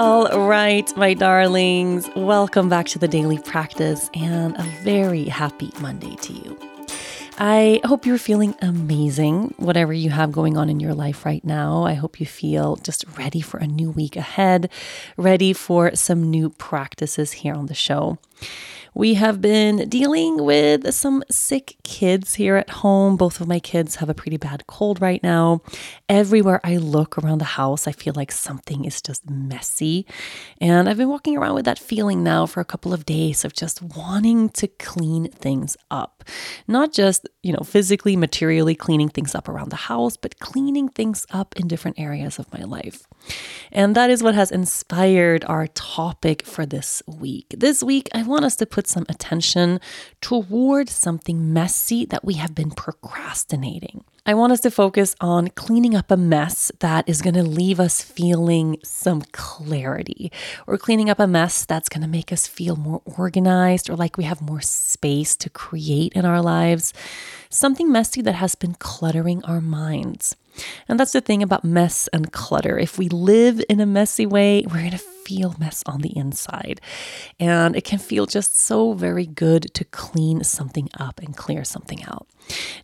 All right, my darlings, welcome back to the daily practice and a very happy Monday to you. I hope you're feeling amazing, whatever you have going on in your life right now. I hope you feel just ready for a new week ahead, ready for some new practices here on the show. We have been dealing with some sick kids here at home. Both of my kids have a pretty bad cold right now. Everywhere I look around the house, I feel like something is just messy. And I've been walking around with that feeling now for a couple of days of just wanting to clean things up. Not just, you know, physically, materially cleaning things up around the house, but cleaning things up in different areas of my life. And that is what has inspired our topic for this week. This week, I want us to put some attention toward something messy that we have been procrastinating. I want us to focus on cleaning up a mess that is going to leave us feeling some clarity, or cleaning up a mess that's going to make us feel more organized or like we have more space to create in our lives. Something messy that has been cluttering our minds. And that's the thing about mess and clutter. If we live in a messy way, we're going to feel mess on the inside. And it can feel just so very good to clean something up and clear something out.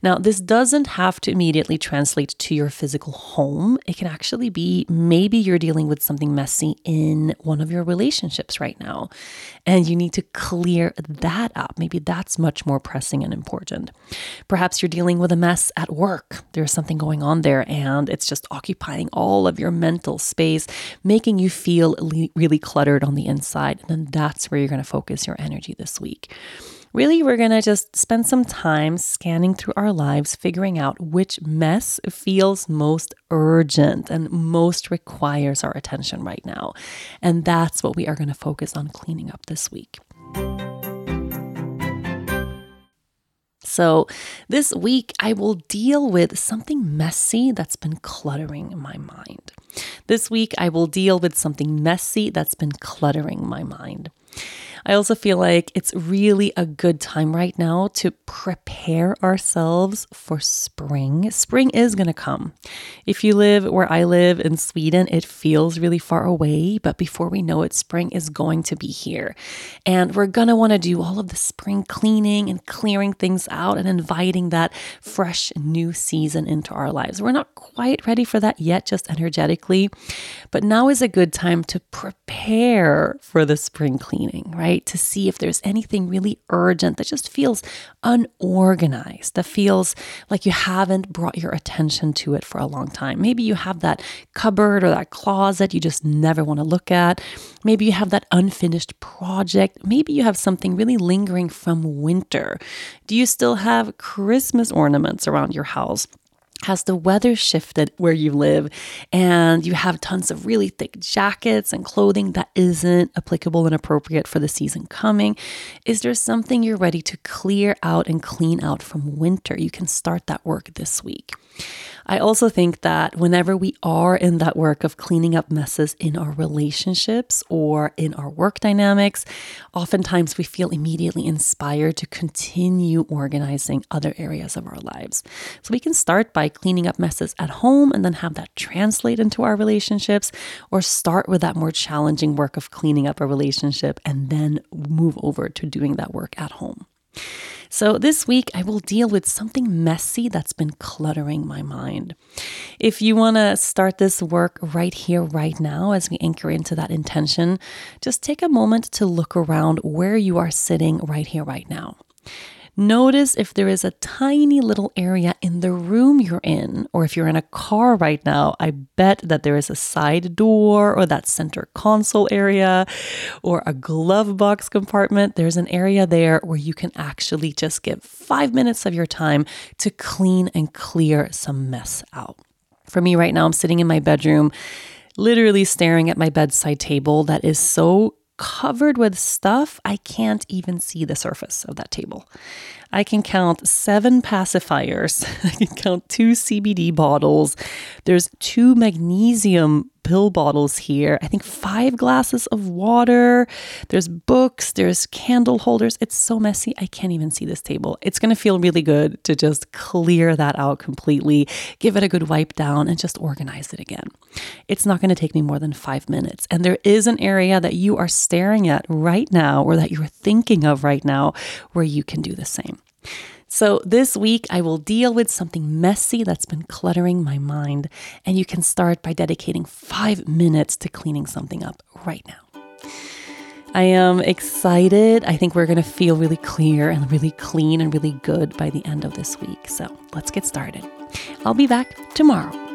Now, this doesn't have to immediately translate to your physical home. It can actually be maybe you're dealing with something messy in one of your relationships right now, and you need to clear that up. Maybe that's much more pressing and important. Perhaps you're dealing with a mess at work. There's something going on there, and it's just occupying all of your mental space, making you feel really cluttered on the inside. And then that's where you're going to focus your energy this week. Really, we're going to just spend some time scanning through our lives, figuring out which mess feels most urgent and most requires our attention right now. And that's what we are going to focus on cleaning up this week. So, this week I will deal with something messy that's been cluttering my mind. This week I will deal with something messy that's been cluttering my mind. I also feel like it's really a good time right now to prepare ourselves for spring. Spring is going to come. If you live where I live in Sweden, it feels really far away, but before we know it, spring is going to be here. And we're going to want to do all of the spring cleaning and clearing things out and inviting that fresh new season into our lives. We're not quite ready for that yet, just energetically, but now is a good time to prepare for the spring cleaning, right? To see if there's anything really urgent that just feels unorganized, that feels like you haven't brought your attention to it for a long time. Maybe you have that cupboard or that closet you just never want to look at. Maybe you have that unfinished project. Maybe you have something really lingering from winter. Do you still have Christmas ornaments around your house? Has the weather shifted where you live and you have tons of really thick jackets and clothing that isn't applicable and appropriate for the season coming? Is there something you're ready to clear out and clean out from winter? You can start that work this week. I also think that whenever we are in that work of cleaning up messes in our relationships or in our work dynamics, oftentimes we feel immediately inspired to continue organizing other areas of our lives. So we can start by cleaning up messes at home and then have that translate into our relationships, or start with that more challenging work of cleaning up a relationship and then move over to doing that work at home. So, this week I will deal with something messy that's been cluttering my mind. If you want to start this work right here, right now, as we anchor into that intention, just take a moment to look around where you are sitting right here, right now. Notice if there is a tiny little area in the room you're in, or if you're in a car right now, I bet that there is a side door or that center console area or a glove box compartment. There's an area there where you can actually just give five minutes of your time to clean and clear some mess out. For me, right now, I'm sitting in my bedroom, literally staring at my bedside table that is so covered with stuff, I can't even see the surface of that table. I can count seven pacifiers. I can count two CBD bottles. There's two magnesium pill bottles here. I think five glasses of water. There's books, there's candle holders. It's so messy. I can't even see this table. It's going to feel really good to just clear that out completely, give it a good wipe down, and just organize it again. It's not going to take me more than five minutes. And there is an area that you are staring at right now or that you're thinking of right now where you can do the same. So, this week I will deal with something messy that's been cluttering my mind, and you can start by dedicating five minutes to cleaning something up right now. I am excited. I think we're going to feel really clear and really clean and really good by the end of this week. So, let's get started. I'll be back tomorrow.